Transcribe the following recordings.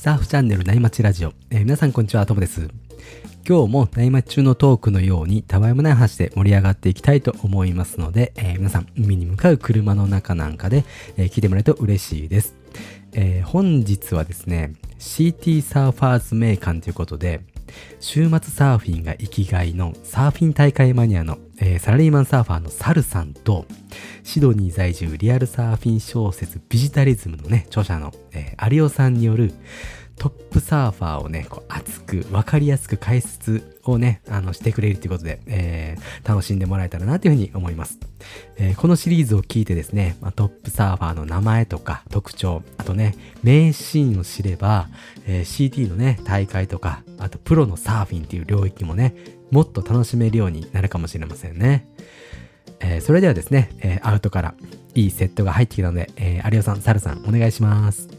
サーフチャンネル内町ラジオ、えー皆さんこんにちは、トムです。今日も内町中のトークのようにたわいもない話で盛り上がっていきたいと思いますので、えー皆さん海に向かう車の中なんかで、えー聞いてもらえると嬉しいです。え本日はですね、CT サーファーズ名館ということで、週末サーフィンが生きがいのサーフィン大会マニアの、えーサラリーマンサーファーのサルさんと、シドニー在住リアルサーフィン小説ビジタリズムのね、著者の、えー、有オさんによるトップサーファーをね、こう熱く分かりやすく解説をね、あのしてくれるということで、えー楽しんでもらえたらなというふうに思います。えーこのシリーズを聞いてですね、まあ、トップサーファーの名前とか特徴、あとね、名シーンを知れば、えー CT のね、大会とか、あとプロのサーフィンっていう領域もね、もっと楽しめるようになるかもしれませんね。えーそれではですね、えーアウトからいいセットが入ってきたので、えー有吉さん、サルさん、お願いします。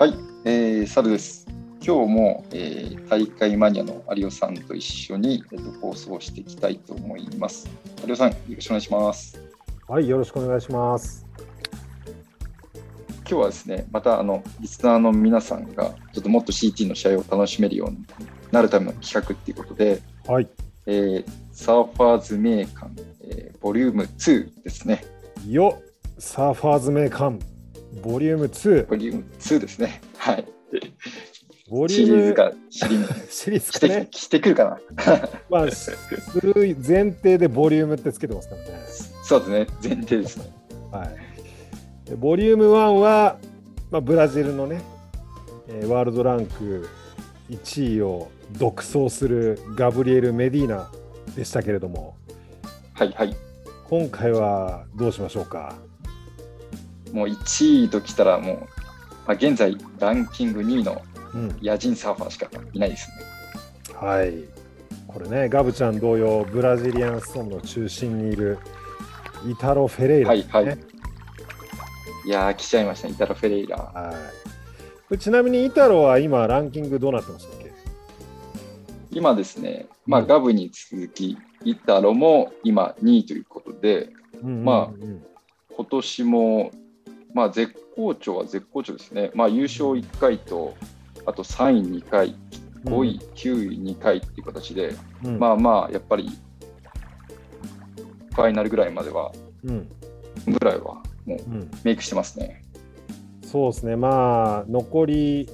はい、えー、サルです。今日も、えー大会マニアの有吉さんと一緒に、えーと放送していきたいと思います。有吉さん、よろしくお願いします。はい、よろしくお願いします。今日はですね、またあのリスナーの皆さんがちょっともっと CT の試合を楽しめるようになるための企画っていうことで、はい、えーサーファーズ名館、えーボリューム2ですね。よ、サーファーズ名館、ボリューム2。ボリューム2ですね。はい。ボリシリーズュームがシリーズ シリーズしてかね。してくるかな。まあ、する前提でボリュームってつけてますからね。そうですね、前提ですね。はい。でボリューム1は、まあ、ブラジルのね、えーワールドランク1位を独走するガブリエル・メディーナでしたけれども、はいはい。今回はどうしましょうか？もう1位ときたらもう、まあ、現在ランキング2位のうん、野人サーファーしかいないですね。はい。これね、ガブちゃん同様、ブラジリアンストーンの中心にいるイタロ・フェレイラ、ね。はいはいいやー、来ちゃいましたね、イタロ・フェレイラ。はいちなみにイタロは今、ランキングどうなってましたっけ？今ですね、まあ、うんガブに続き、イタロも今2位ということで、まあうんうん今年も、まあ、絶好調は絶好調ですね。まあ、優勝1回と、あと3位2回、5位、9位2回っていう形で、うんまあまあ、やっぱり、ファイナルぐらいまでは、うんぐらいはもううんメイクしてますね。そうですね、まあ、残り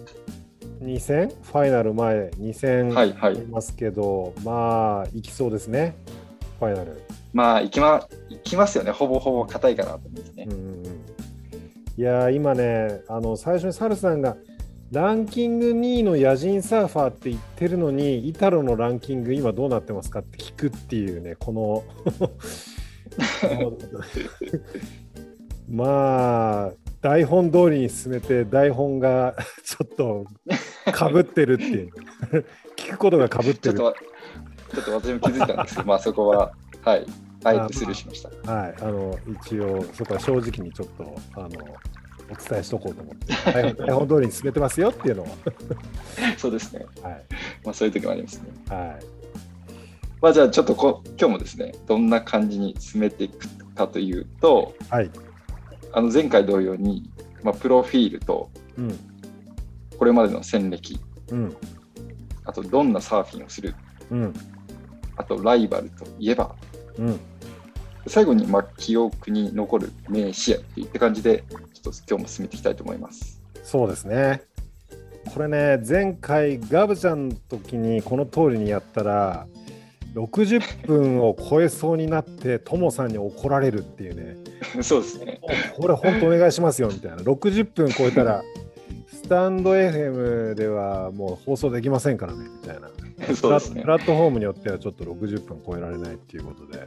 2戦、ファイナル前2戦はいはいありますけど、まあ、いきそうですね、ファイナル。まあ、行きま、行きますよね。ほぼほぼ硬いかなと思いますねうん。いやー今ねあの最初にサルさんがランキング2位の野人サーファーって言ってるのにイタロのランキング今どうなってますかって聞くっていうねこの まあ台本通りに進めて台本が ちょっとかぶってるっていう 聞くことがかぶってる。ちょっと、ちょっと私も気づいたんですけど、まあそこは、はい、あえてスルーしました。はい、あの一応、そこは正直にちょっとあのお伝えしとこうと思って、台本通りに進めてますよっていうのを、そうですね。はい。まあそういう時もありますね。はい、まあじゃあちょっとこ今日もですね、どんな感じに進めていくかというと、はい、あの前回同様に、まあ、プロフィールとうん、これまでの戦歴、うん、あとどんなサーフィンをする、うん、あとライバルといえば、うん、最後にまあ記憶に残る名試合っていった感じで、ちょっと今日も進めていきたいと思います。そうですね。これね、前回、ガブちゃんの時にこの通りにやったら、60分を超えそうになって、トモさんに怒られるっていうね、そうですね。これ本当お願いしますよみたいな、60分超えたら、スタンド FM ではもう放送できませんからねみたいな。そうですねプ。ラットフォームによってはちょっと60分超えられないっていうことで、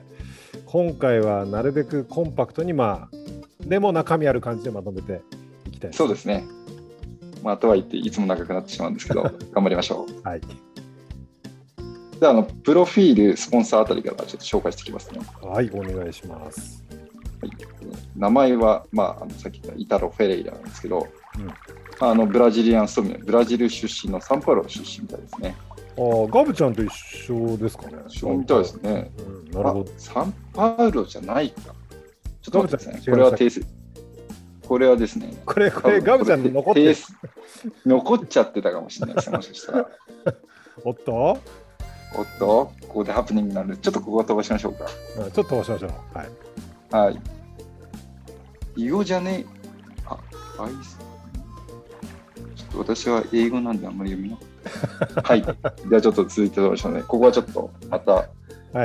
今回はなるべくコンパクトに、まあ、でも中身ある感じでまとめていきたいそうですね。まあ、とはいっていつも長くなってしまうんですけど、頑張りましょう。はい。ではあの、プロフィール、スポンサーあたりからちょっと紹介していきますね。はい、お願いします。はい、名前は、まあ、あのさっき言ったイタロ・フェレイラなんですけど、うんまあ、あのブラジリアンストミブラジル出身のサンパウロ出身みたいですね。あガブちゃんと一緒ですかね。一緒みたいですね。うん、なるほど。サンパウロじゃないか。ちょっと待ってくださいこれは訂正。これはですね。これ、これ、ガブちゃんに残って残っちゃってたかもしれないですね。もしかしたら。おっと、おっと、ここでハプニングになる。ちょっとここは飛ばしましょうか。うんちょっと飛ばしましょう。はい。はい。イゴじゃねあ、アイス。私は英語なんであんまり読みなかった。はい。ではちょっと続いてどうでしょうね。ここはちょっとまたは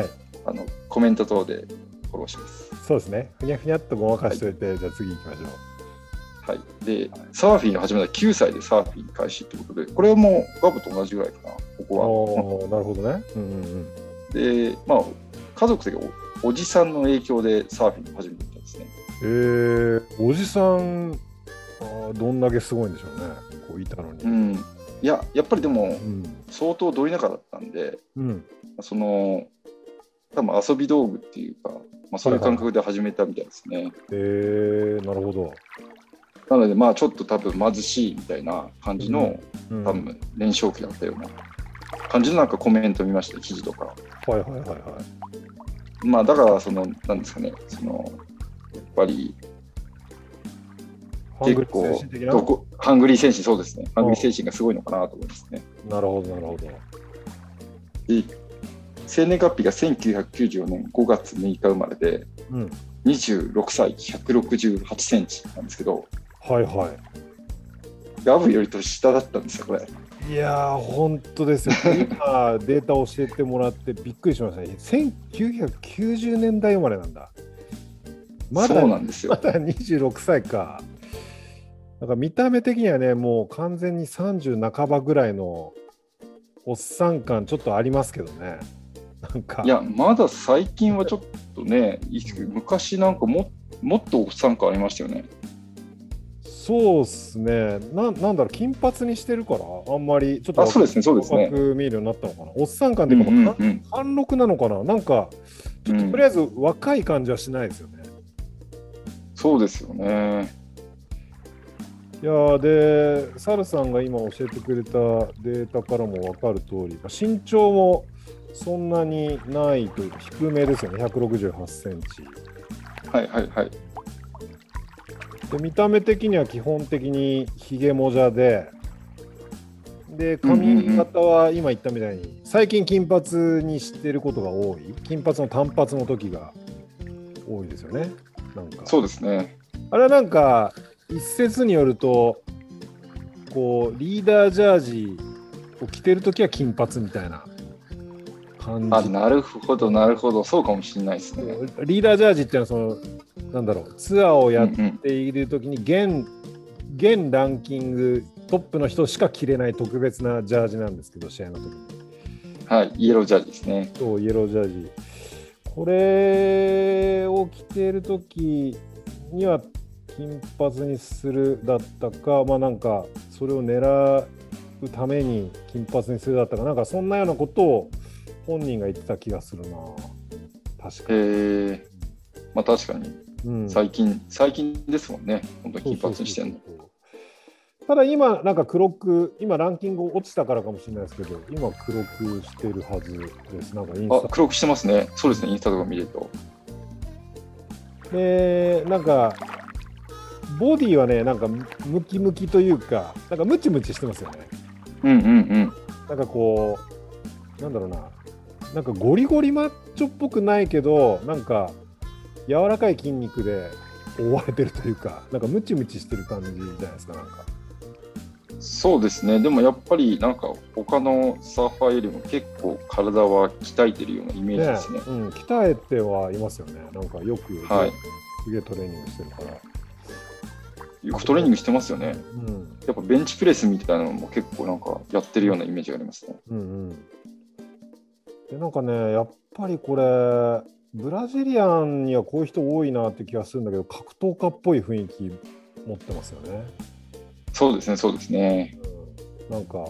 い。あのコメント等でフォローします。そうですね。ふにゃふにゃっとごまかしておいて、じゃあ次行きましょう。はい。で、サーフィンを始めた9歳でサーフィン開始ってことで、これはもうガブと同じぐらいかな、ここは。なるほどね。うんうんうん。で、まあ、家族でおおじさんの影響でサーフィンを始めたんですね。えー、おじさん、あーどんだけすごいんでしょうね。こういたのに。う。ん。いや、やっぱりでもう、ん。相当ど田舎だったんで、うん。その、多分遊び道具っていうか、まあ、そういう感覚で始めたみたいですね。えー、なるほど。なので、まあ、ちょっと多分貧しいみたいな感じの、うん、多分年少期だったような感じのなんかコメント見ました、記事とか。はいはいはいはい。まあ、だから、その、なんですかね、その、やっぱり、結構どこ、ハングリー精神、そうですね、ハングリー精神がすごいのかなと思いますね。なるほどなるほど。で、生年月日が1994年5月6日生まれで、うん。26歳、168センチなんですけど、はいはガブより年下だったんですよ、これ。い。いやー、本当ですよ。今、データを教えてもらってびっくりしましたね。1990年代生まれなんだ。まだそうなんですよ。まだ26歳か。なんか見た目的にはね、もう完全に30半ばぐらいのおっさん感ちょっとありますけどね。なんか。いや、まだ最近はちょっとね、昔なんかももっとおっさん感ありましたよね。そうっすねな。なんだろう、金髪にしてるから、あんまりちょっとあ、そうですね、そうですね。若く見えるようになったのかな。おっさん感ってうんいうか、うんうん貫禄なのかななんか、ちょっとうんとりあえず若い感じはしないですよね。そうですよね。いやーで、サルさんが今教えてくれたデータからも分かる通り、まあ身長もそんなにないというか、低めですよね、168センチ。はいはいはい。で見た目的には基本的にひげもじゃで、で髪型は今言ったみたいに、最近金髪にしてることが多い、金髪の単発の時が多いですよね。なんかそうですね。あれはなんか一説によるとこうリーダージャージを着てる時は金髪みたいな感あ、じなるほど、なるほど。そうかもしれないですね。リーダージャージっていうのはそのなんだろうツアーをやっうんうんている時に現現ランキングトップの人しか着れない特別なジャージなんですけど試合の時にはい、イエロージャージですね。そうイエロージャージこれを着ている時には金髪にするだったかまあなんかそれを狙うために金髪にするだったかなんかそんなようなことを本人が言ってた気がするな。確かえに、ー、まあ確かに、うん。最近、最近ですもんね。本当に金髪にしてんの。そうそうそうそう。ただ今なんか黒く今ランキング落ちたからかもしれないですけど今黒くしてるはずです。なんかインスタ、あ黒くしてますね。そうですね、インスタとか見ると。でなんかボディはねなんかムキムキというかなんかムチムチしてますよね。うんうんうん。なんかこうなんだろうな。なんかゴリゴリマッチョっぽくないけどなんか柔らかい筋肉で覆われてるというかなんかムチムチしてる感じじゃないですかなんか。そうですね。でもやっぱりなんか他のサーファーよりも結構体は鍛えてるようなイメージですね。うん、鍛えてはいますよね。なんかよくはい。すげえトレーニングしてるから、よくトレーニングしてますよね。うん、やっぱベンチプレスみたいなのも結構なんかやってるようなイメージがありますね。うんうんでなんかねやっぱりこれブラジリアンにはこういう人多いなって気がするんだけど格闘家っぽい雰囲気持ってますよね。そうですね、そうですね。うん、なんか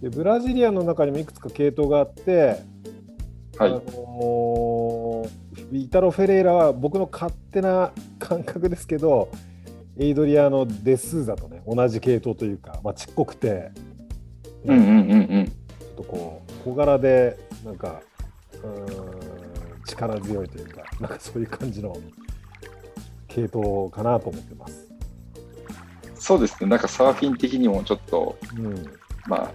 でブラジリアンの中にもいくつか系統があって、はい。あのーイタロ・フェレイラは僕の勝手な感覚ですけどエイドリアの・デスーザとね同じ系統というか、まあ、ちっこくて、うんうんうんうん。とこう小柄でなんかうーん力強いというか なんかそういう感じの系統かなと思ってます。そうですね、なんかサーフィン的にもちょっと、うん、まあ、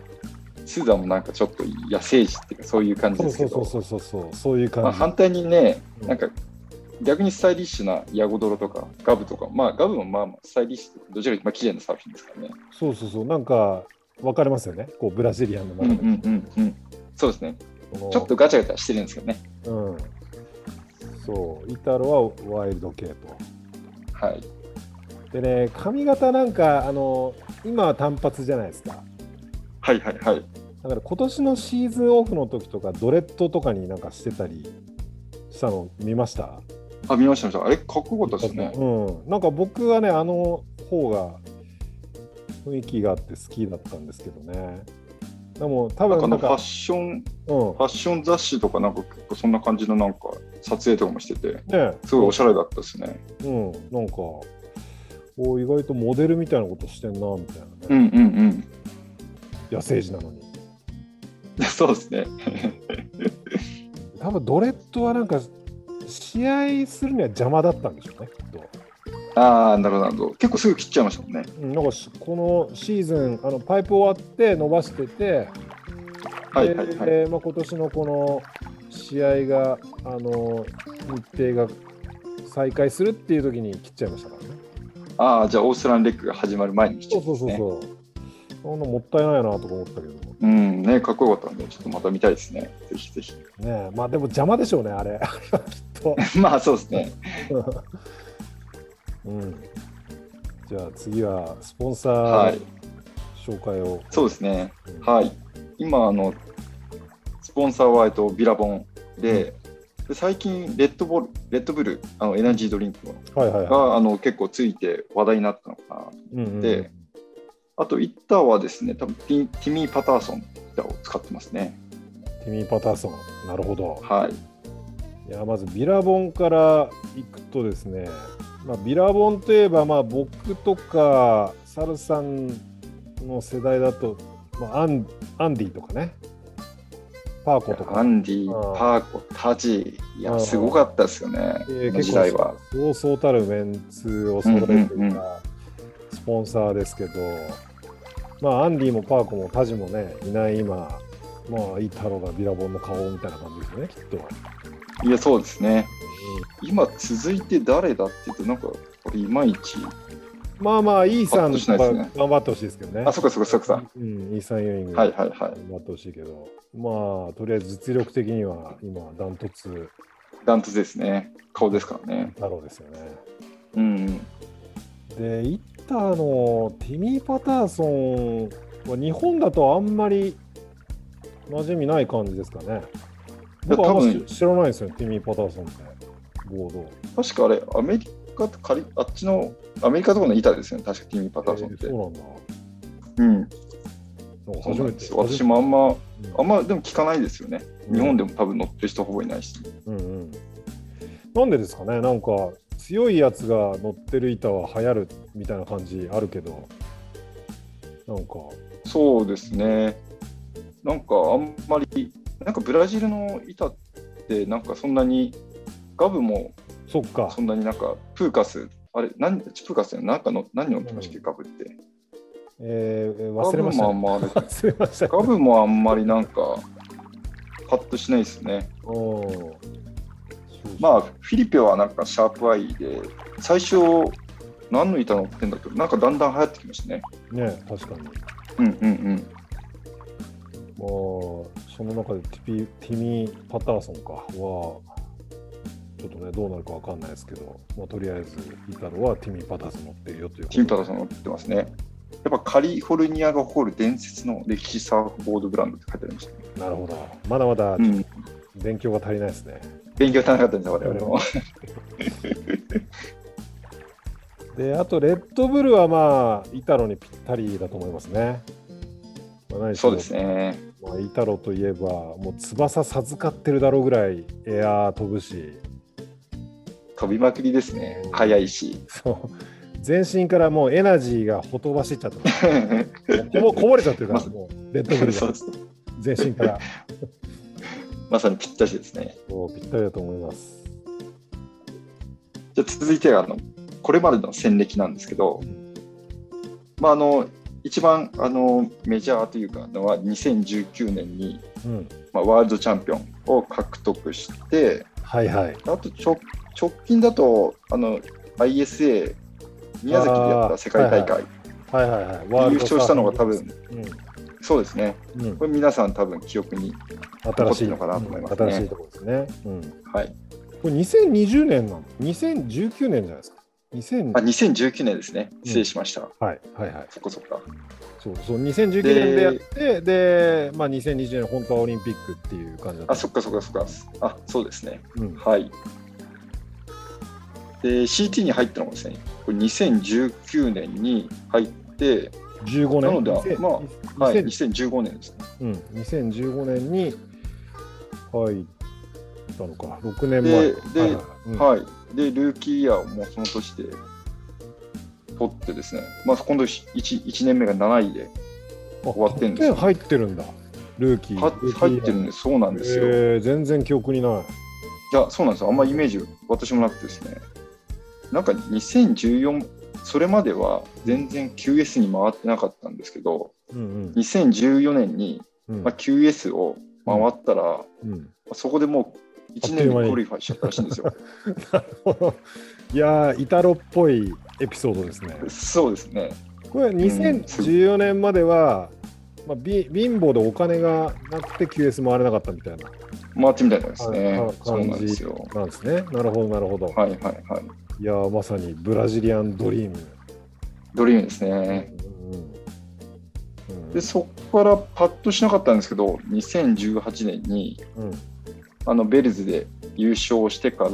スーザンもなんかちょっと野生児っていうか、そういう感じですけど、そうそうそうそうそういうまあ、感じ。反対にね、うんなんか逆にスタイリッシュなヤゴドロとかガブとか、まあガブもまあまあスタイリッシュどちらかというとまあ綺麗なサーフィンですからね。そうそうそうなんか分かりますよねこうブラジリアンのうんう中で、んうんうん。そうですね。ちょっとガチャガチャしてるんですけどね。うん、そうイタロはワイルド系と。はい。でね髪型なんかあの今は単発じゃないですか。はいはいはい。だから今年のシーズンオフの時とかドレッドとかになんかしてたりしたの見ました？あ、見ました見ました。あれ、かっこよかったですね。うん、なんか僕はねあの方が雰囲気があって好きだったんですけどねでも多なんかファッション、うんファッション雑誌とかなんか結構そんな感じのなんか撮影とかもしてて、ねすごいおしゃれだったですね。うんなんかお意外とモデルみたいなことしてんなみたいなね、うんうんうん。野生児なのに そうですね。多分ドレッドはなんか試合するには邪魔だったんでしょうねきっと。ああ、なるほどなるほど。結構すぐ切っちゃいましたもんね。うんなんかしこのシーズンあのパイプ終わって伸ばしてて、はいはいはい。でまあ、今年のこの試合があの日程が再開するっていう時に切っちゃいましたからね。ああ、じゃあオーストランレックが始まる前に切っちゃそうったんですね。そうそうそう。あのもったいないなとか思ったけどうん、ね、かっこよかったんで、ちょっとまた見たいですね。ぜひぜひ。ねえまあでも邪魔でしょうねあれと。まあそうですね。うん、じゃあ次はスポンサーはい。紹介を。そうですね。うんはい。今、あの、スポンサーは、えっと、ビラボンで、で最近、レッドボール、レッドブル、あのエナジードリンクのはいはいはい。があの結構ついて話題になったのかな。うんうんであと、イッターはですね、多分ティティミー・パターソンを使ってますね。ティミー・パターソン、なるほど。はい。いやまずビラボンからいくとですね、まあ、ビラボンといえばまあ僕とかサルさんの世代だと、まあ、アンアンディとかね。パーコとか。アンディ、うんパーコ、タジ、いや、うんすごかったですよね、えー時代は。そうそうたるメンツを揃えていたうんうんうん。スポンサーですけど、まあアンディもパーコもタジもねいない今まあイータロがビラボンの顔みたいな感じですよねきっと。いや、そうですね。今、続いて誰だって言うと、なんか、これ、いまいち。まあまあイーサンパッとしないとかですね頑張ってほしいですけどね。あ、そっかそっかそっか。うん、イーサン・ユーイングはいはいはい。頑張ってほしいけど、まあ、とりあえず実力的には今、ダントツダントツですね。顔ですからね。だろうですよね。うん。で、イッターのティミー・パターソンは日本だとあんまり馴染みない感じですかね。僕は知知らないですよ、ティミー・パターソンって、ボード。確かあれ、アメリカとあっちの、アメリカとかの板ですよね。確かティミー・パターソンって。えーそうなんだ。うん。初めて。なんですよ私もあんま、うんあんまでも聞かないですよね。日本でも多分乗ってる人ほぼいないし。うんうん、なんでですかねなんか強いやつが乗ってる板は流行るみたいな感じあるけどなんかそうですね。なんかあんまり、なんかブラジルの板って、なんかそんなに、ガブもそっか。そんなになんか、プーカス、あれ、何プーカスなんかの何乗ってましたっけ、うん。ガブって？えー、忘れました、もあんまあれ、忘れました。ガブもあんまりなんか、パッとしないですね。うんまあ、フィリペはなんかシャープアイで、最初、何の板乗ってんだけ？ど、なんかだんだん流行ってきましたね。ね確かに。まうんうんうん。あその中でティピティミー・パターソンかはちょっとねどうなるかわかんないですけど、まあ、とりあえずイタロはティミー・パターソン乗ってるよというティンパターさん乗ってますね。やっぱカリフォルニアが誇る伝説の歴史サーフボードブランドって書いてありましたね。なるほどまだまだうん、勉強が足りないですね、勉強足らなかったんですよ、我々も。であとレッドブルはまあイタロにぴったりだと思いますね。まあそうですね。まあ、イタロといえばもう翼授かってるだろうぐらいエアー飛ぶし飛びまくりですね。速いし。そう全身からもうエナジーがほとばしっちゃってこぼ こぼれちゃってるからもうレッドブル。全身から。まさにぴったしですね。そうぴったりだと思います。じゃあ続いてはあの、これまでの戦歴なんですけど、まあ、あの一番あのメジャーというかのは2019年に、うん。まあ、ワールドチャンピオンを獲得して、はいはい。あと直直近だとあの ISA 宮崎でやった世界大会、はいはいはい。優勝したのが多分、うそうですね、ん。うんこれ皆さん多分記憶に、新しい残ってるのかなと思いますねうん新しいところですね。うん。はい、これ2020年なの ?2019 年じゃないですか。2000あ2019年ですね、失礼しました、はいはいはい。そこそこか。そうそう、2019年でやって、で、まあ、2020年、本当はオリンピックっていう感じだった。あ、そっかそっかそっか、あそうですね、うん。はい。で、CT に入ったのがですね、これ2019年に入って、15年。なので2000まあはい、2000 2015年ですね。うん、2015年に入ったのか、6年前。でではいはいうんはい。で、ルーキーイヤーをもうその年で取ってですね、まあ、今度 1, 1年目が7位であ終わってんですよトップ10入ってるんだ、ルーキー。はルーキー入ってるんで、そうなんですよ。いえー全然記憶にない。や、そうなんですよ。あんまイメージ、私もなくてですね、なんか2014、それまでは全然 QS に回ってなかったんですけど、うん2014年に、うんうんまあ、QS を回ったら、うんそこでもう1年でクオリファちゃったらしいんですよ。いやー、イタロっぽいエピソードですね。そうですね。これ、2014年までは、まあ、び貧乏でお金がなくて QS 回れなかったみたいな回ってみたいなんですねか。そうなんですよ。なんですね。なるほど、なるほど。はいはいはい。いやー、まさに Brazilian dream。ドリームですね。うんうんで、そこからパッとしなかったんですけど、2018年にうんあのベルズで優勝してから、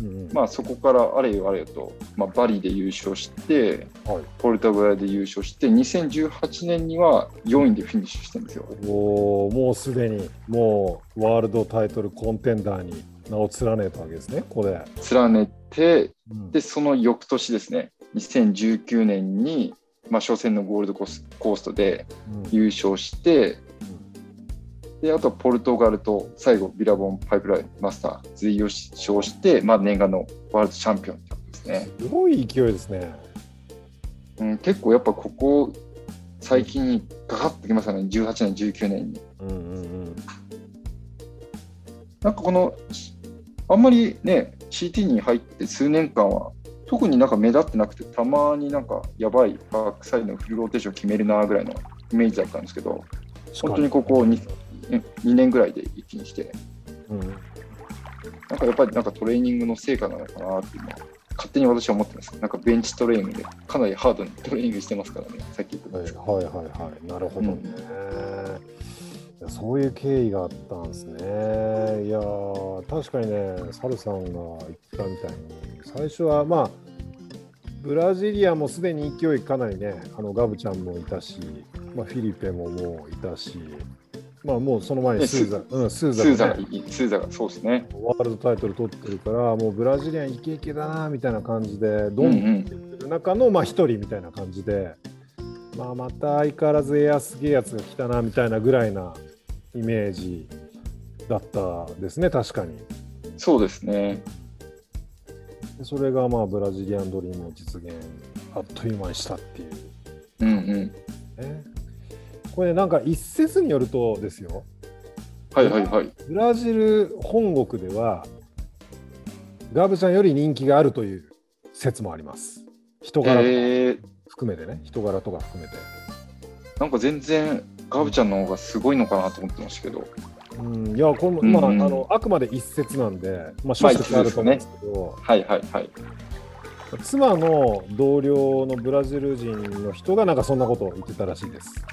うんうんまあ、そこからあれよあれよと、まあ、バリで優勝して、はいポルトガルで優勝して、2018年には4位でフィニッシュしてるんですよ。おーもうすでにもうワールドタイトルコンテンダーに名を連ねたわけですね、ここで。連ねて、うんで、その翌年ですね、2019年に、まあ、初戦のゴールドコースコーストでうん優勝して、であとはポルトガルと最後、ビラボンパイプラインマスターズで優勝して、まあ、念願のワールドチャンピオンってことですね。すごい勢いですね。うん、結構やっぱここ最近にかかってきましたね、18年、19年に。うんうんうんなんかこの、あんまりね、CT に入って数年間は、特になんか目立ってなくて、たまになんかやばいバックサイドのフルローテーション決めるなぐらいのイメージだったんですけど、本当にここに2年ぐらいで一気に来て、うんなんかやっぱりなんかトレーニングの成果なのかなっていうのは、勝手に私は思ってます。なんかベンチトレーニングでかなりハードにトレーニングしてますからね、さっき言ってたんですけど。はいはいはいはい、なるほどね。いやそういう経緯があったんですね。いやー確かにね、サルさんが言ったみたいに、最初はまあ、ブラジリアもすでに勢いかなりね、あのガブちゃんもいたし、まあ、フィリペももういたし、まあもうその前にねスーザ、うん、スースーザね、スーザがそうですね。ワールドタイトル取ってるから、もうブラジリアンイケイケだなみたいな感じで、どうんんどん中のまあ一人みたいな感じで、まあ、また相変わらずエアすげえやつが来たなみたいなぐらいなイメージだったですね、確かに。そうですね。でそれがまあブラジリアンドリームを実現あっという間にしたっていう、うんうん。ね。これね、なんか一説によるとですよ、はいはいはい。ブラジル本国ではガブちゃんより人気があるという説もあります。人柄含めてね、人柄とか含めて。なんか全然ガブちゃんの方がすごいのかなと思ってましたけど。うん、いや、これも、まあ、あの、あくまで一説なんで、まあ、諸説あると思うんですけど、はいはいはい。妻の同僚のブラジル人の人が、なんかそんなことを言ってたらしいです。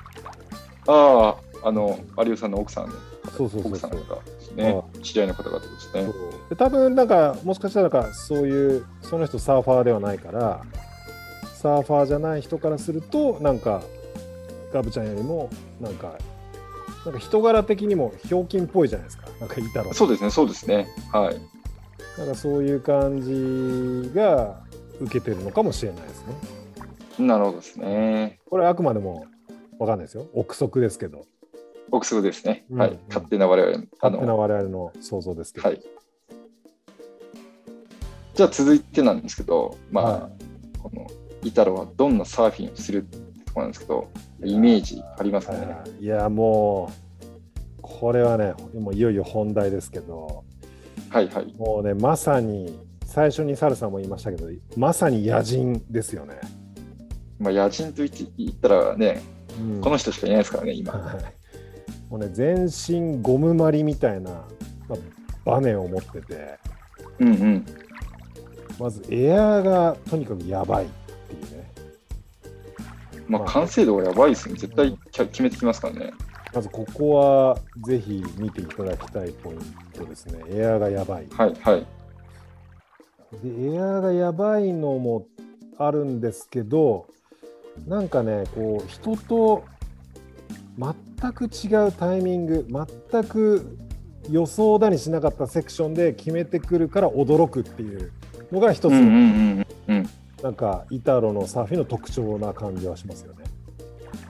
ああ、あの、有吉さんの奥さんのそうそうそうそう奥さんがですね、知り合いの方々ですね。で多分なんか、もしかしたらなんか、そういう、その人サーファーではないから、サーファーじゃない人からすると、なんか、ガブちゃんよりも、なんか、なんか人柄的にもひょうきんっぽいじゃないですか。なんかいたら。そうですね、そうですね。はい。なんかそういう感じが受けてるのかもしれないですね。なるほどですね。これはあくまでもわかんないですよ。憶測ですけど。憶測ですね。うんはい。勝手な我々の。あ勝手なの我々の想像ですけど。はい。じゃあ続いてなんですけど、まあ、はこのイタロはどんなサーフィンをするってところなんですけど、イメージありますかね？いや、もう、これはね、もういよいよ本題ですけど、はいはい。もうね、まさに、最初にサルさんも言いましたけど、まさに野人ですよね。まあ、野人と言って言ったらね、うんこの人しかいないですからね、今。はいもうね、全身ゴムまりみたいな、まあ、バネを持ってて、うんうん。まずエアーがとにかくやばいっていうね。まあ、まあ完成度がやばいですね。絶対決めてきますからね。まずここはぜひ見ていただきたいポイントですね。エアーがやばい。はいはい。で、エアーがやばいのもあるんですけど、なんかね、こう、人と全く違うタイミング、全く予想だにしなかったセクションで決めてくるから驚くっていうのが一つの、うんうんうんうん。なんか、イタロのサーフィンの特徴な感じはしますよね。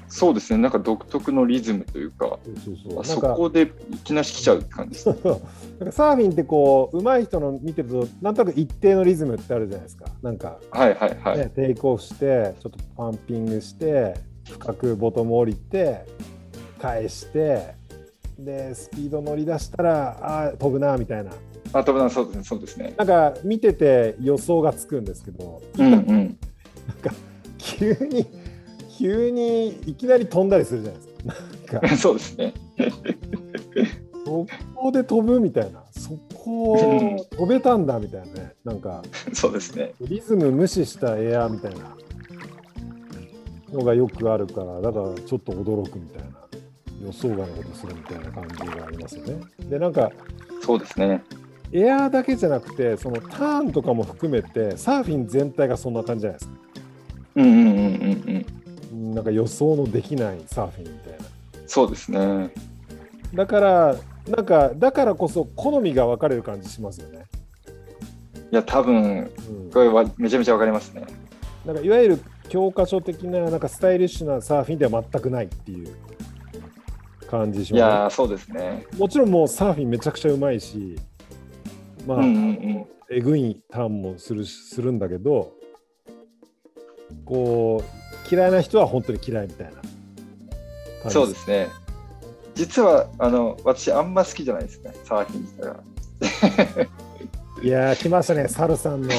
そうですね。なんか独特のリズムというか、そうそこでいきなし来ちゃう感じです。そうそうなんかサーフィンってこう上手い人の見てるとなんとなく一定のリズムってあるじゃないですかなんか、はいはいはい。ねテイクオフしてちょっとパンピングして深くボトム降りて返してでスピード乗り出したらあー飛ぶなみたいなあ、多分そうですね。そうですね。なんか見てて予想がつくんですけど、うんうん。急に急にいきなり飛んだりするじゃないですかなんか そうですね。そこで飛ぶみたいなそこを飛べたんだみたいなねなんかそうですね。リズム無視したエアーみたいなのがよくあるから、だからちょっと驚くみたいな、予想外のことするみたいな感じがありますよね。で、なんか、そうですね。エアーだけじゃなくて、そのターンとかも含めて、サーフィン全体がそんな感じじゃないですか。うんうんうんうんうん。うんなんか予想のできないサーフィンみたいな。そうですね。だから、なんか、だからこそ好みが分かれる感じしますよね。いや、多分うん、これはめちゃめちゃわかりますね。なんかいわゆる教科書的ななんかスタイリッシュなサーフィンでは全くないっていう感じします、いやー、そうですね。もちろんもうサーフィンめちゃくちゃうまいし、まあ、うんうんうん。えぐいターンもするしするんだけど、こう、嫌いな人は本当に嫌いみたいな。そうですね。実は、あの、私、あんま好きじゃないですね。サーフィン自体が。いやー、来ましたね、サルさんの。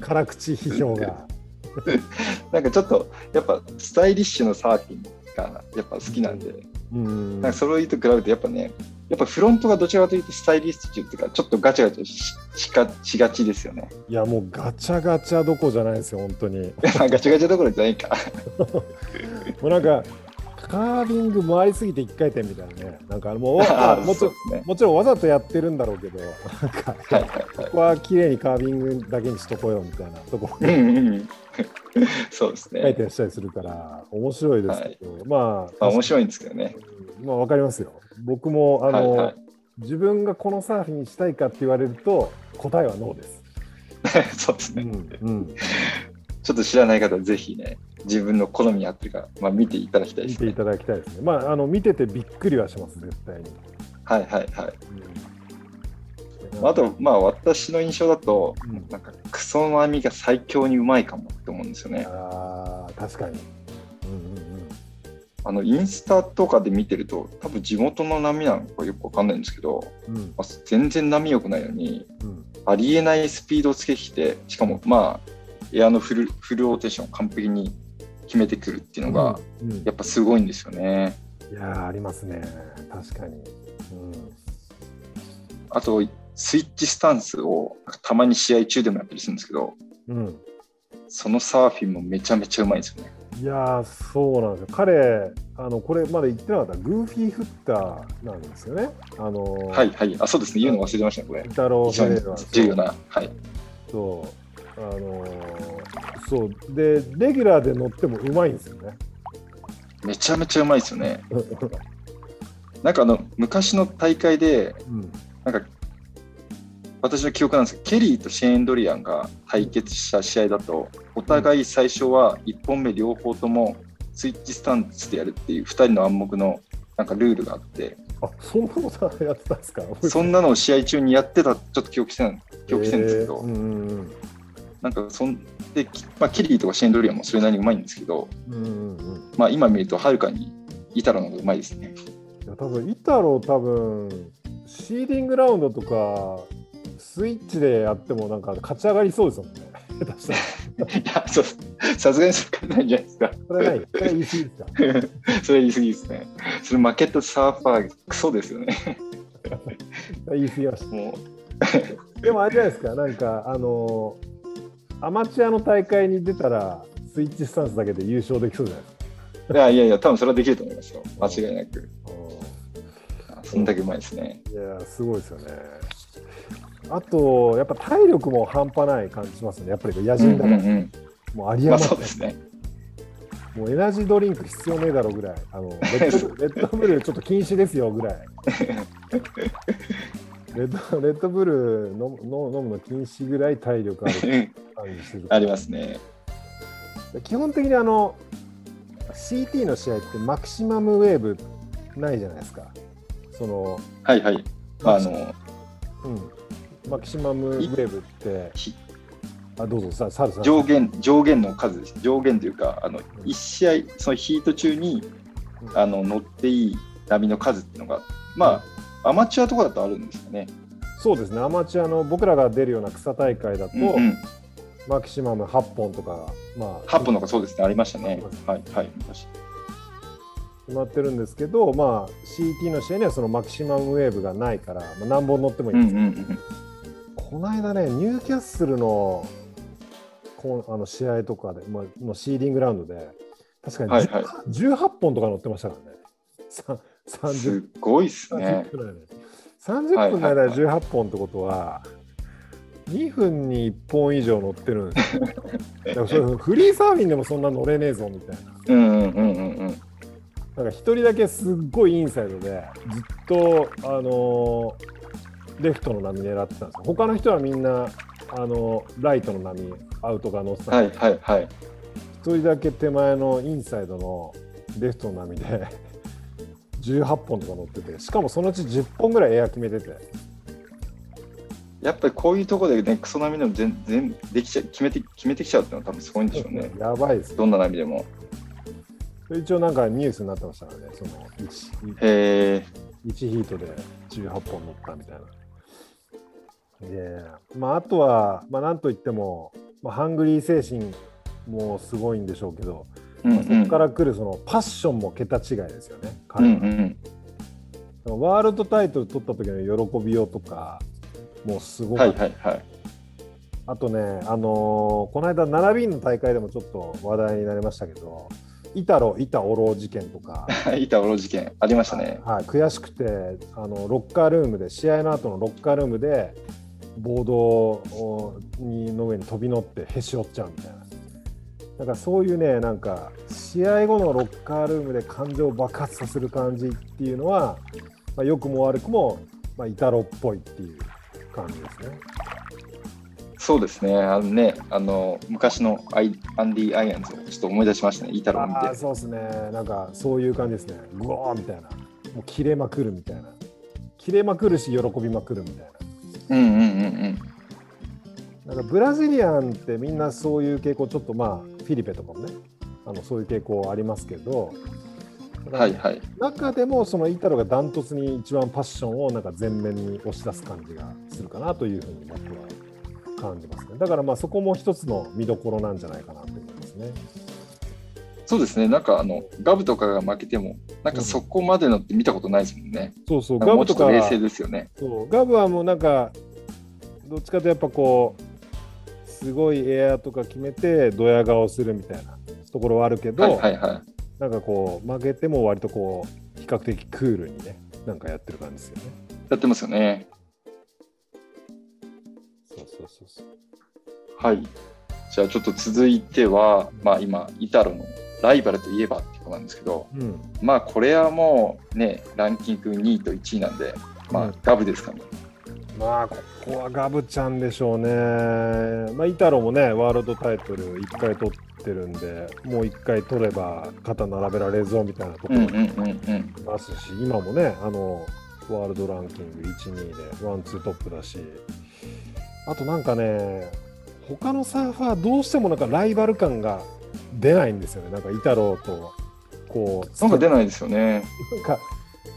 辛口批評が。なんかちょっと、やっぱ、スタイリッシュのサーフィンが、やっぱ好きなんで、うんなんかそれと比べて、やっぱね、やっぱフロントがどちらかというとスタイリッシュっていうか、ちょっとガチャガチャししかしがちですよね。いや、もうガチャガチャどこじゃないですよ、本当に。ガチャガチャどころじゃないか。もうなんか、カービング回りすぎて一回転みたいなね。なんかもう、もちろん。もちろんわざとやってるんだろうけど、なんか、はいはいはいここは綺麗にカービングだけにしとこうよみたいなとこうんうんうん。そうです回ね。転したりするから、面白いですけど、まあ、まあ、面白いんですけどね。まあ、わかりますよ。僕も、あの、はいはい自分がこのサーフィンしたいかって言われると、答えはノーです。そうですね。うん、うん。ちょっと知らない方はぜひね、自分の好みに合ってるか、まあ、見ていただきたいですね。見ていただきたいですね。まあ、あの、見ててびっくりはします、絶対に。はいはいはい。うんあと、まあ、私の印象だと、うんなんか、クソの網が最強にうまいかもって思うんですよね。ああ、確かに。うんうんあの、インスタとかで見てると、多分地元の波なのかよくわかんないんですけど、うん。うんまあ全然波良くないのに、うんありえないスピードをつけてきて、しかも、まあ、エアのフルフルローテーションを完璧に決めてくるっていうのが、うんうんやっぱすごいんですよね。いやーありますね。確かに。うんあと、スイッチスタンスをたまに試合中でもやったりするんですけど、うん。そのサーフィンもめちゃめちゃうまいんですよね。いやーそうなんですよ。彼、あのこれまだ言ってなかった、グーフィーフッターなんですよね。あのーはいはい。あ、そうですね。言うの忘れてましたね、これイ。タロー・非常にフェレラ重要な。はい。そう。あのーそう。で、レギュラーで乗ってもうまいんですよね。めちゃめちゃうまいですよね。なんかあの、昔の大会で、うん。なんか、私の記憶なんですけど、ケリーとシェーン・ドリアンが対決した試合だと、お互い最初は1本目両方ともスイッチスタンスでやるっていう2人の暗黙のなんかルールがあって、あそんなことやってたんですか？そんなのを試合中にやってた、ちょっと記憶してない記憶してるんですけど、えーなんかそんで、きまあ、キリーとかシェーンドリアンもそれなりにうまいんですけど、うんうんうんうんまあ、今見るとはるかにイタロの方がうまいですね。いや多分イタロ多分シーディングラウンドとかスイッチでやってもなんか勝ち上がりそうですもんね下手したらいや、そうさすがにそれないんじゃないですか。それいそれは言い過ぎですかそれ言い過ぎですね。それ負けたサーファー、クソですよね。言い過ぎましたもでもあれじゃないですかなんかあのアマチュアの大会に出たらスイッチスタンスだけで優勝できそうじゃないですかう、いやいやいや、多分それはできると思いますよ。間違いなく。うそんだけうまいですね。んいやすごいですよねあとやっぱ体力も半端ない感じしますねやっぱり野うん人だから、うんうん。もう有りまあ余ってそうですね。もうエナジードリンク必要ねえだろぐらい、あの レッドレッドブルちょっと禁止ですよぐらい。レッドレッドブル飲む飲むの禁止ぐらい体力ある。ありますね。基本的にあの CT の試合ってマキシマムウェーブないじゃないですか。その、はいはい。まあ、あマキシの、うん、マキシマムウェーブって、ひあどうぞ、ささん。上限、上限の数です。上限というか、あの、1試合、そのヒート中に、うんあの、乗っていい波の数っていうのが、まあ、アマチュアとかだとあるんですよね。そうですね、アマチュアの僕らが出るような草大会だと、うんうん。マキシマム8本とか、まあ、8本とかそうですね、ありましたね。はい、はい。昔決まってるんですけど、まあ、CT の試合にはそのマキシマムウェーブがないから、まあ、何本乗ってもいいうんんですけど、うんうん。この間ね、ニューキャッスルのこうあの試合とかで、まあ、のシーディングラウンドで、確かに、はいはい18本とか乗ってましたからね。さ30すごいですね30。分の間に30分の間で18本ってことは、2分に1本以上乗ってるんですよ。だからそれフリーサーフィンでもそんな乗れねえぞみたいな。うんうんうんうんうん。なんか一人だけすっごいインサイドでずっと、あのーレフトの波狙ってたんですよ。他の人はみんな、あのーライトの波、アウトが乗ってたはいんで、はいはい。一人だけ手前のインサイドのレフトの波で18本とか乗ってて、しかもそのうち10本ぐらいエア決めてて、やっぱりこういうところでね、クソ波でも全然できちゃ決めて決めてきちゃうっていうのは多分すごいんでしょうね。やばいですよ。どんな波でも。一応なんかニュースになってましたからね、その 1, へえ。1ヒートで18本乗ったみたいな。で、まあ、あとは、まあ、なんといっても、まあ、ハングリー精神もすごいんでしょうけど、まあ、うんうんそこから来るそのパッションも桁違いですよね、うん彼はうん。ワールドタイトル取った時の喜びようとか、もうすごはいはいはい。あとね、あのーこの間、並びの大会でもちょっと話題になりましたけど、イタロ、イタオロ事件とか、板オロ事件ありましたね。はい、悔しくてあのロッカールームで試合の後のロッカールームでボードをにの上に飛び乗ってへし折っちゃうみたいななんかそういうねなんか試合後のロッカールームで感情を爆発させる感じっていうのは、まあ、良くも悪くも、まあ、イタロっぽいっていう感じですね。そうですね。あのね、あの昔のアイアンディ・アイアンズをちょっと思い出しましたね。イタロを見て。ああそうですねなんかそういう感じですねグワーみたいなもう切れまくるみたいな切れまくるし喜びまくるみたいな。うんうんうんうん。なんかブラジリアンってみんなそういう傾向ちょっとまあフィリペとかもねあのそういう傾向ありますけど、はいはい。中でもそのイタロがダントツに一番パッションをなんか前面に押し出す感じがするかなというふうに僕は感じますねだからまあそこも一つの見どころなんじゃないかなと思いますね。そうですね。なんかあのガブとかが負けても、なんかそこまでのって見たことないですもんね。そうそうなんかもガブとか冷静ですよね。そうガブはもうなんかどっちかというとやっぱこうすごいエアとか決めてドヤ顔するみたいなところはあるけど、はいはいはい。なんかこう負けても割とこう比較的クールにねなんかやってる感じですよね。やってますよね。そうそうそうそう。はい。じゃあちょっと続いては、まあ今、イタロのライバルといえばってことなんですけど、うん。まあこれはもうね、ランキング2位と1位なんで、まうんあガブですかね。まあ、ここはガブちゃんでしょうね。まあ、イタロもね、ワールドタイトル1回取ってるんで、もう1回取れば肩並べられるぞみたいなところも。いますし、今もね、あの、ワールドランキング1、2でワン、ツートップだし、あとなんかね、他のサーファーどうしてもなんかライバル感が出ないんですよね。なんかイタロと、こう、なんか出ないですよね。なんか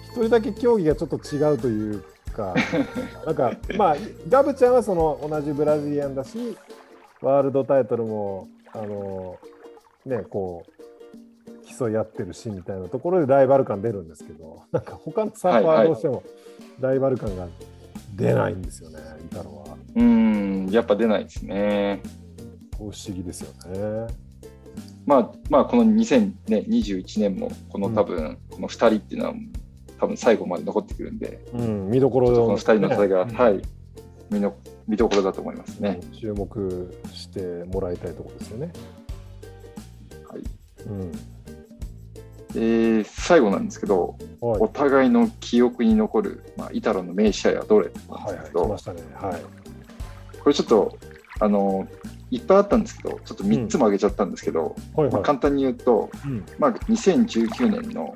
一人だけ競技がちょっと違うというか、なんかまあガブちゃんはその同じブラジリアンだし、ワールドタイトルもあのねこう競い合ってるしみたいなところでライバル感出るんですけど、なんか他のサーファーどうしてもライバル感が出ないんですよね、イタロは。うん、やっぱ出ないですね。不思議ですよね。まあ、まあ、この2021年も、この多分、この2人っていうのは、多分最後まで残ってくるんで、うん、見どころこの2人の戦いが、ねはい、見の見どころだと思いますね。注目してもらいたいところですよね。はいうんで最後なんですけど、はいお互いの記憶に残る、まあ、イタロの名試合はどれはいはい、来ましたね。はい。これちょっとあのいっぱいあったんですけど、ちょっと3つも挙げちゃったんですけど、はいはい。まあ、簡単に言うと、うんまあ、2019年の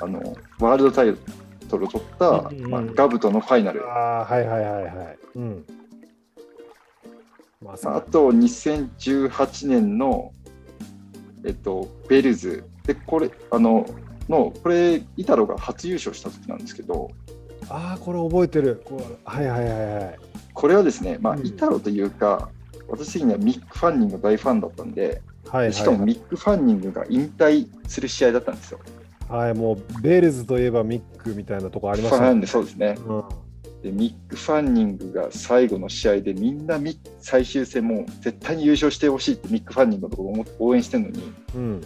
あのワールドタイトルを取った、うんうんうんまあ、ガブとのファイナル、ああ、はいはいはいはい。うん。まさあと2018年の、えっと、ベルズでこれあののこれイタロが初優勝した時なんですけどああ、これ覚えてる。はいはいはいはい。これはですね、まあうんイタロというか私的にはミック・ファンニングが大ファンだったんではいはい、しかもミック・ファンニングが引退する試合だったんですよ。はい、もうベールズといえばミックみたいなとこありましたね。ファンでそうですね。うん。でミック・ファンニングが最後の試合でみんなミ最終戦も絶対に優勝してほしいってミック・ファンニングのところを応援してるのにうん。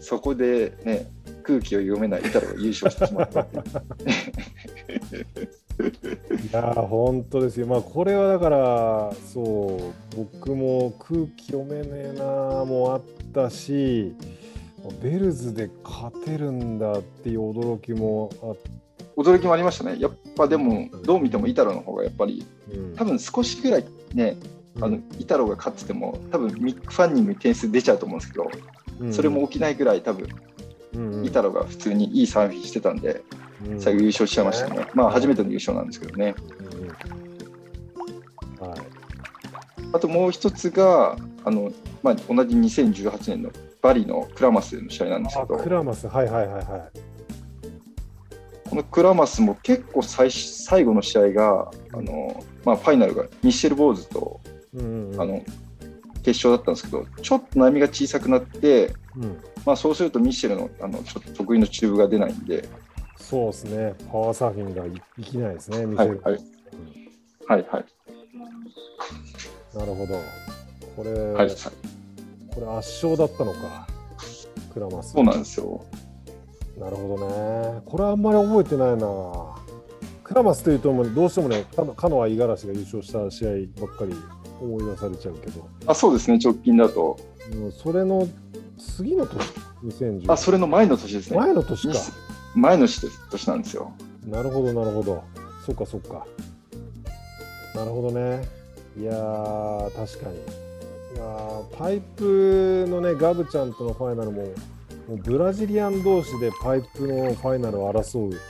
そこでね空気を読めないイタロが優勝してしまったっていう いやー、本当ですよ。まあ、これはだから、そう、僕も空気読めねえなーもあったし、ベルズで勝てるんだっていう驚きもあっ驚きもありましたね。やっぱでもどう見てもイタロの方がやっぱりうん。多分少しぐらいねあのイタロが勝ってても多分ミック・ファンニングに点数出ちゃうと思うんですけどうん。それも起きないぐらい多分うんうん。イタロが普通にいいサーフィンしてたんでうん。最後優勝しちゃいましたね。まあ初めての優勝なんですけどね。はい。あともう一つがあの、まあ、同じ2018年のバリのクラマスでの試合なんですけどクラマス、はいはいはいはこのクラマスも結構最最後の試合があの、まあ、ファイナルがミッシェル・ボレーズと。うんうんうん。あの決勝だったんですけどちょっと波が小さくなって、うん。まあ、そうするとミッシェルのあのちょっと得意のチューブが出ないんで、そうですね、パワーサーフィンが生きないですね、ミシェル。はいはい。はいはい。なるほど。これ、はい、これ圧勝だったのか、クラマス。そうなんですよ。なるほどね。これあんまり覚えてないな。クラマスというと、どうしてもね、カノア五十嵐が優勝した試合ばっかり思い出されちゃうけど、あそうですね、直近だと。それの次の年、2010あそれの前の年ですね。前の年か。に前の年年なんですよ。なるほど、なるほど。そっか、そっか。なるほどね。いやー、確かに。いやーパイプのね、ガブちゃんとのファイナルも、もうブラジリアン同士でパイプのファイナルを争う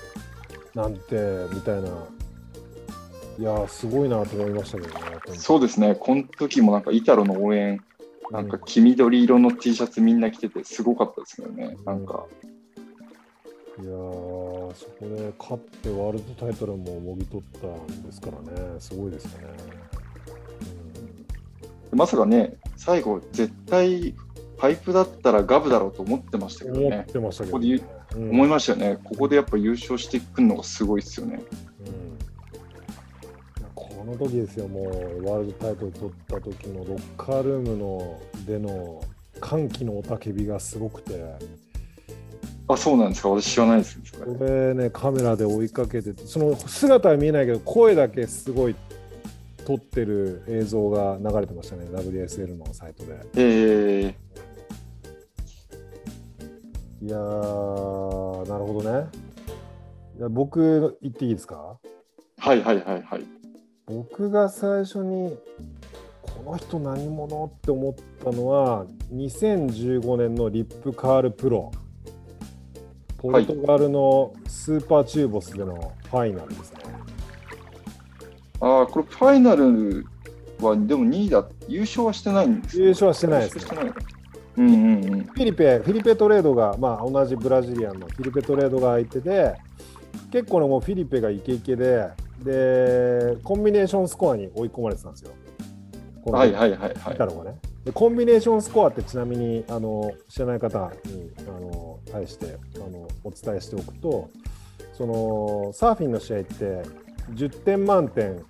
なんて、みたいな。いやー、すごいなと思いましたけどね。そうですね、この時もなんかイタロの応援、なんかう黄緑色の T シャツみんな着てて、すごかったですよね。なんか、いやー、そこで勝ってワールドタイトルももぎ取ったんですからね、すごいですよね。まさかね、最後、絶対パイプだったらガブだろうと思ってましたけどね。思ってましたけど、ここでねうん思いましたよね。ここでやっぱ優勝してくるのがすごいですよね。うんこの時ですよ、もうワールドタイトル取った時のロッカールームのでの歓喜の雄たけびがすごくて、あ、そうなんですか。私知らないですこれね、カメラで追いかけてて、その姿は見えないけど、声だけすごい撮ってる映像が流れてましたね、WSL のサイトで。えー、いやー、なるほどね。いや僕、言っていいですか？はいはいはいはい。僕が最初にこの人何者って思ったのは2015年のリップカールプロポルトガルのスーパーチューボスでのファイナルですね。ああ、これファイナルはでも2位だ、優勝はしてないんです優勝はしてないです、ね。してないうんうんうん、フィリペ、フィリペトレードが、まあ、同じブラジリアンのフィリペトレードが相手で、結構ね、もうフィリペがイケイケで、で、コンビネーションスコアに追い込まれてたんですよ。はいはいはいはい。いたのがねでコンビネーションスコアってちなみにあの知らない方にあの対してあのお伝えしておくとそのサーフィンの試合って10点満点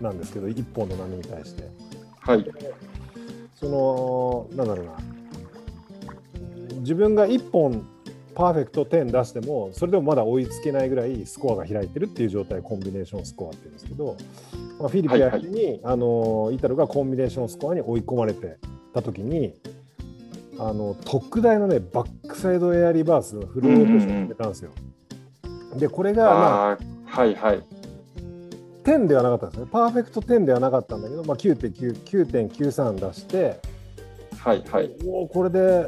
なんですけど1本の波に対してはい。そのなんだろうな自分が1本パーフェクト10出してもそれでもまだ追いつけないぐらいスコアが開いてるっていう状態コンビネーションスコアっていうんですけど、まあ、フィリピン相手に、あのイタロがコンビネーションスコアに追い込まれてた時にあの特大のねバックサイドエアリバースのフルオートしてたんですよ。でこれが、まあ、はいはい。10ではなかったんですねパーフェクト10ではなかったんだけど、まあ、9.9 9.93出してはいはい。おおこれで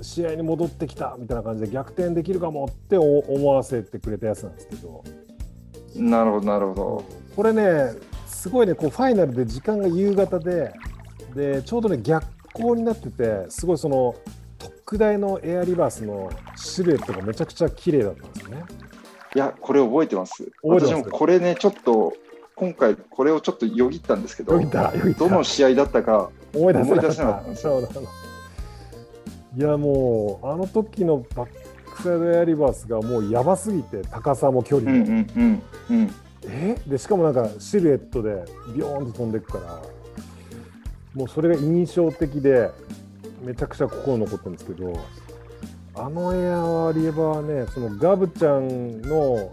試合に戻ってきたみたいな感じで逆転できるかもって思わせてくれたやつなんですけどなるほどなるほど。これねすごいねこうファイナルで時間が夕方ででちょうどね逆光になっててすごいその特大のエアリバースのシルエットがめちゃくちゃ綺麗だったんですよね。いや、これ覚えてます。覚えてます？私もこれね、ちょっと、今回これをちょっとよぎったんですけど、どの試合だったか、思い出せなかっ。ったいやもうあの時のバックサイドエアリバースがもうやばすぎて高さも距離も。うんうんうんうん。え？でしかもなんかシルエットでビヨーンと飛んでいくからもうそれが印象的でめちゃくちゃ心に残ってるんですけどあのエアリバーねそのガブちゃんの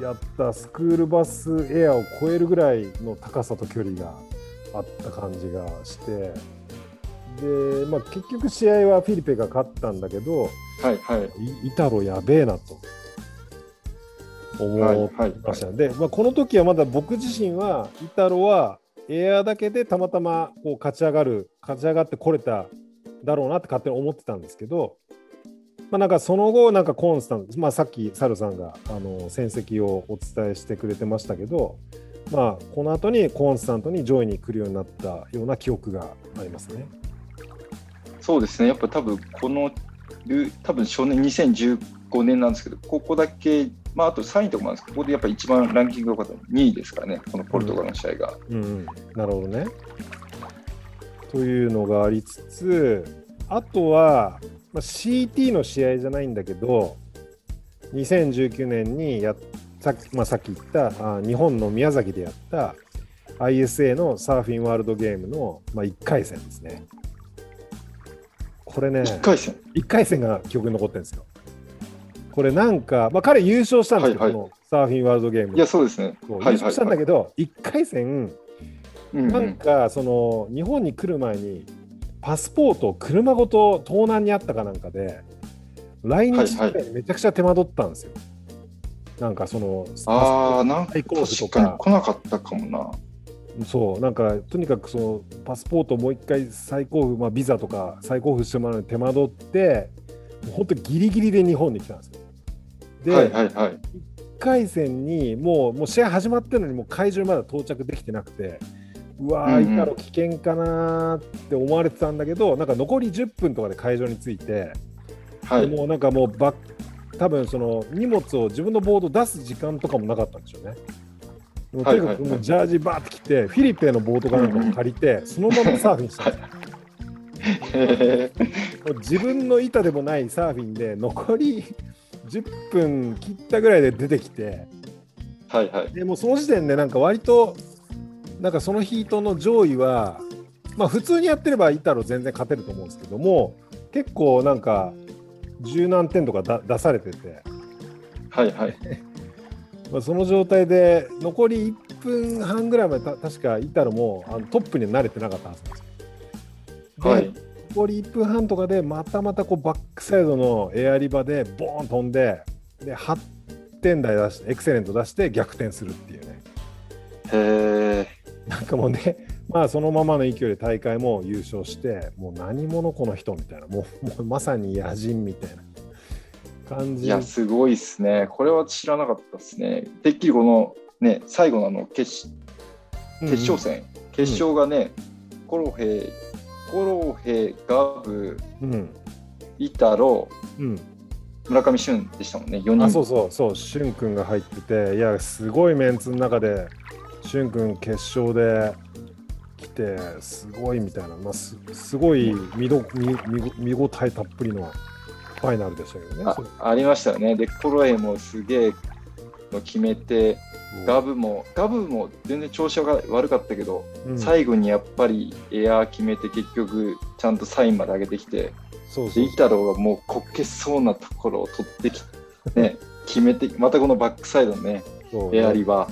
やったスクールバスエアを超えるぐらいの高さと距離があった感じがしてで、まあ、結局試合はフィリペが勝ったんだけどはいはい。イイタロやべえなと思はいっはいましたね。で、まあ、この時はまだ僕自身はイタロはエアだけでたまたまこう勝ち上がる勝ち上がってこれただろうなって勝手に思ってたんですけど、まあ、なんかその後なんかコンスタント、まあ、さっきサルさんがあの戦績をお伝えしてくれてましたけど、まあ、この後にコンスタントに上位に来るようになったような記憶がありますね。そうですね、やっぱ多分この、ル多分初年2015年なんですけど、ここだけ、まあ、あと3位とかもあるんですけど、ここでやっぱ一番ランキングが良かったの2位ですからね、このポルトガルの試合が。うんうん、なるほどね。というのがありつつ、あとは、まあ、CT の試合じゃないんだけど、2019年にやっさっき,、まあ、さっき言ったあ日本の宮崎でやった ISA のサーフィンワールドゲームの、まあ、1回戦ですね。これね、1回戦？1回戦が記憶に残ってるんですよ。これなんか、まあ、彼優勝したんですけど、はいはいサーフィンワールドゲームいや、そうですね。優勝したんだけど、1回戦、うんうんなんかその日本に来る前にパスポートを車ごと盗難にあったかなんかで来日時代にめちゃくちゃ手間取ったんですよ。なんかそのああ、なんか確かに来なかったかもな。そうなんかとにかくそのパスポートをもう一回再交付、まあ、ビザとか再交付してもらうのに手間取って本当ギリギリで日本に来たんですよ。で、はいはいはい。1回戦にもうもう試合始まってるのにもう会場にまだ到着できてなくてうわー、うんうんイタロ危険かなーって思われてたんだけどなんか残り10分とかで会場に着いて、はい。でもうなんかもうバッ多分その荷物を自分のボード出す時間とかもなかったんでしょうね。とにかくもうジャージバーって着て、フィリペのボードかなんかも借りて、そのままサーフィンしたんですよ。へ もう自分の板でもないサーフィンで残り10分切ったぐらいで出てきて、ーはいはい。でもうその時点でなんか割となんかそのヒートの上位はまあ普通にやってればイタロ全然勝てると思うんですけども結構なんか十何点とかだ出されてて、はいはい。まあ、その状態で残り1分半ぐらいまでた確かイタロもあのトップには慣れてなかったはずなんですよ。ではい。残り1分半とかでまたまたこうバックサイドのエアリバでボーン飛んでで8点台出してエクセレント出して逆転するっていうね。へえ。なんかもうね、まあそのままの勢いで大会も優勝して、もう何者この人みたいな、もうもうまさに野人みたいな感じ。いや、すごいですね。これは知らなかったですね。てっきりこのね、最後のあの決うん決勝戦、決勝がね、コロヘイ、コロヘイ、ガブ、うん。イタロ、うん。村上俊でしたもんね、4人。あ、そうそう、そう、しゅんくんが入ってて、いや、すごいメンツの中で、しゅんくん決勝で来て、すごいみたいな、まあ、すすごい見ど見見見応えたっぷりのファイナルでしたけどね。あありましたよね。で、コロヘイもすげえの決めて、ガブも、ガブも全然調子が悪かったけど、うん。最後にやっぱりエアー決めて結局ちゃんとサインまで上げてきて、そうそうでイタロがもうこけそうなところを取ってきて、ね、決めて、またこのバックサイドのね、エアリバ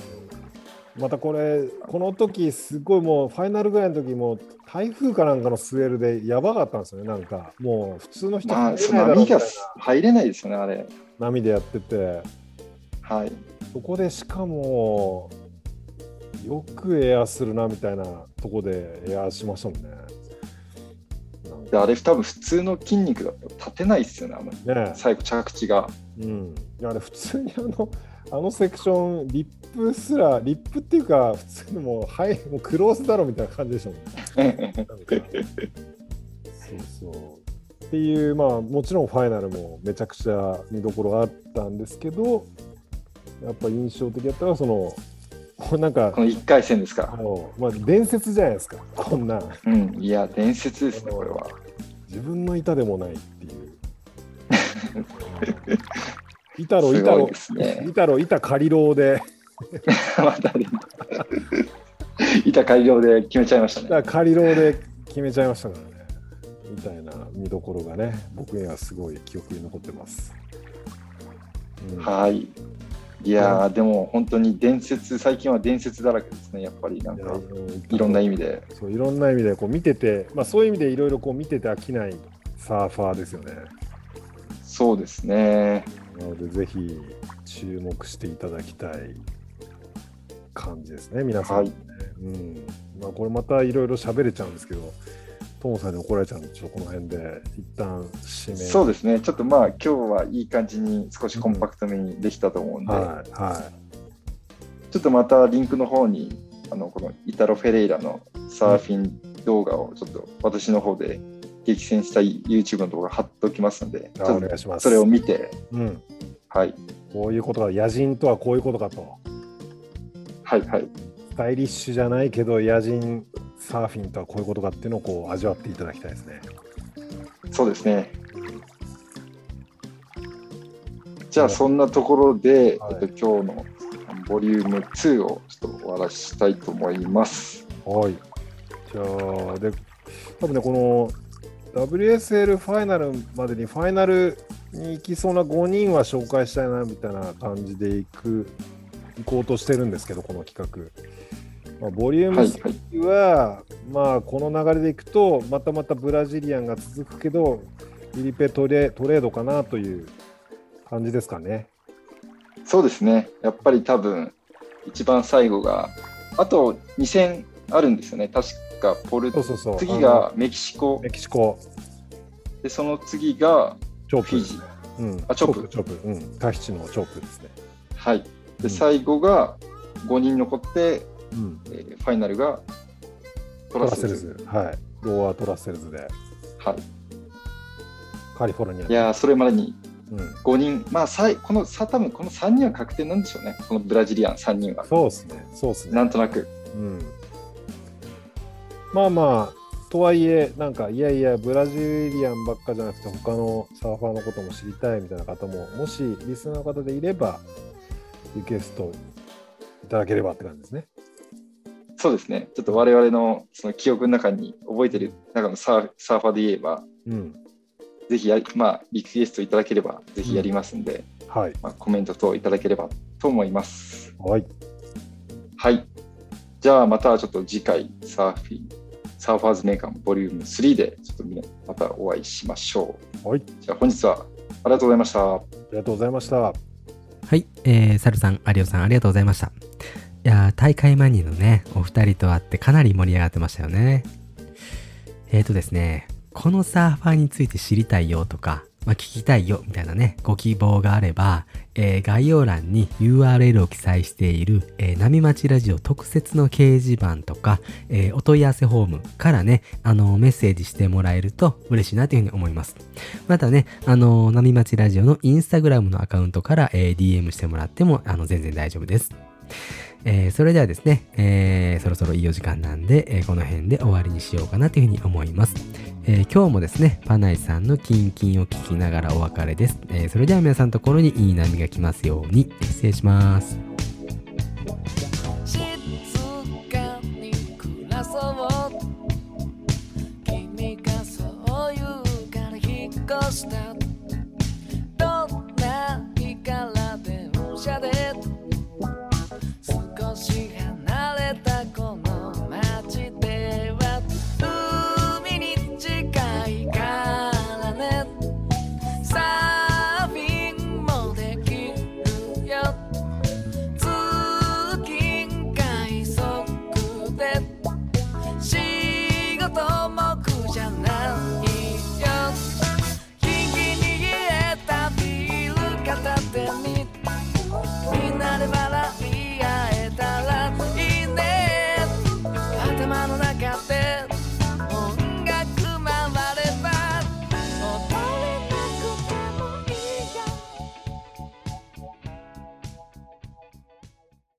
またこれ、この時すごいもう、ファイナルぐらいの時も、台風かなんかのスウェルでやばかったんですよね、なんか、もう普通の人まあ、入れそな波が入れないですよね、あれ。な波でやってて、はい。そこでしかも、よくエアするなみたいなとこでエアしましたもんね。であれ、多分普通の筋肉だと立てないですよね、あね最後着地が。うん、いやあれ普通にあのあのセクションリップすらリップっていうか普通にもう,、はい、もうクローズだろみたいな感じでしたもんね。なんかそうそうっていうまあもちろんファイナルもめちゃくちゃ見どころがあったんですけどやっぱ印象的だったのはそのこうなんかこの1回戦ですか？まあ、伝説じゃないですかこんなんうん、いや、伝説ですね、これは。自分の板でもないっていう。板ろ板ろすごいですね。板ろ板借りろうでまたね板改良で決めちゃいましたね。板借りろうで決めちゃいましたからねみたいな見どころがね僕にはすごい記憶に残ってます。うんはい。いやー、でも本当に伝説、最近は伝説だらけですね、やっぱりなんか、うんいろんな意味で。そういろんな意味でこう見てて、まあ、そういう意味でいろいろこう見てて飽きないサーファーですよね。そうですね。なのでぜひ注目していただきたい感じですね、皆さん、ねうん。まあ、これまたいろいろ喋れちゃうんですけど、トモさんに怒られちゃうんで、ちょっとこの辺で一旦締め。そうですね。ちょっとまあ、今日はいい感じに少しコンパクトめにできたと思うんで、はい、はちょっとまたリンクの方に、あの、このイタロ・フェレイラのサーフィン動画をちょっと私の方で激戦したい YouTube の動画貼っておきますので、い、あちょっとお願いします。それを見て、うん、はい、こういうことが、野人とはこういうことかと。はい、はい。スタイリッシュじゃないけど、野人サーフィンとはこういうことかっていうのをこう味わっていただきたいですね。そうですね。じゃあ、そんなところで、はいえっと、今日のボリューム2をちょっと終わらしたいと思います。はい。じゃあ、で、多分ね、この WSL ファイナルまでにファイナルに行きそうな5人は紹介したいなみたいな感じで行く、行こうとしてるんですけど、この企画。まあ、ボリュームはい、3はい。は、まあ、この流れでいくと、またまたブラジリアンが続くけど、フィリペトレトレードかなという感じですかね。そうですね。やっぱり多分、一番最後が、あと2戦あるんですよね。確か、ポルそうそうそう。次がメキシコメキシコ、で、その次がチョップ。フィジー。うん、あチョップチョップ。うん。タヒチのチョップですね。はい。で、うん最後が5人残って、うん。えーファイナルがトトラセルズ。トラッセルズ。はい。ローワートラッセルズで、はい。カリフォルニアいやーそれまでにうん。5人、まあ、最後のさ多分この3人は確定なんでしょうね、このブラジリアン3人は。そうですね。そうですね。なんとなく。うん。まあまあ、とはいえ、なんか、いやいや、ブラジリアンばっかじゃなくて、他のサーファーのことも知りたいみたいな方も、もしリスナーの方でいれば、リクエストいただければって感じですね。そうですね、ちょっと我々のその記憶の中に覚えてる中のサーサーファーで言えば、うん。ぜひやり、まあ、リクエストいただければ、ぜひやりますんで、はい。まあ、コメント等いただければと思います。はい。はい。じゃあ、またちょっと次回、サーフィン、サーファーズメーカーボリューム3で、ちょっとみんなまたお会いしましょう。はい。じゃあ、本日はありがとうございました。ありがとうございました。はい、えー、サルさん、アリオさん、ありがとうございました。いや大会マニアのね、お二人と会ってかなり盛り上がってましたよね。えーとですね、このサーファーについて知りたいよとか、まあ、聞きたいよみたいなね、ご希望があれば、えー概要欄に URL を記載している、えー波町ラジオ特設の掲示板とか、えーお問い合わせフォームからね、あのメッセージしてもらえると嬉しいなというふうに思います。またね、あの波町ラジオのインスタグラムのアカウントから、えー DM してもらっても、あの、全然大丈夫です。えーそれではですね、えーそろそろいいお時間なんで、えーこの辺で終わりにしようかなというふうに思います。えー今日もですね、パナイさんのキンキンを聞きながらお別れです。えーそれでは皆さんのところにいい波が来ますように、失礼します。静かに暮らそう君がそう言うから引っ越した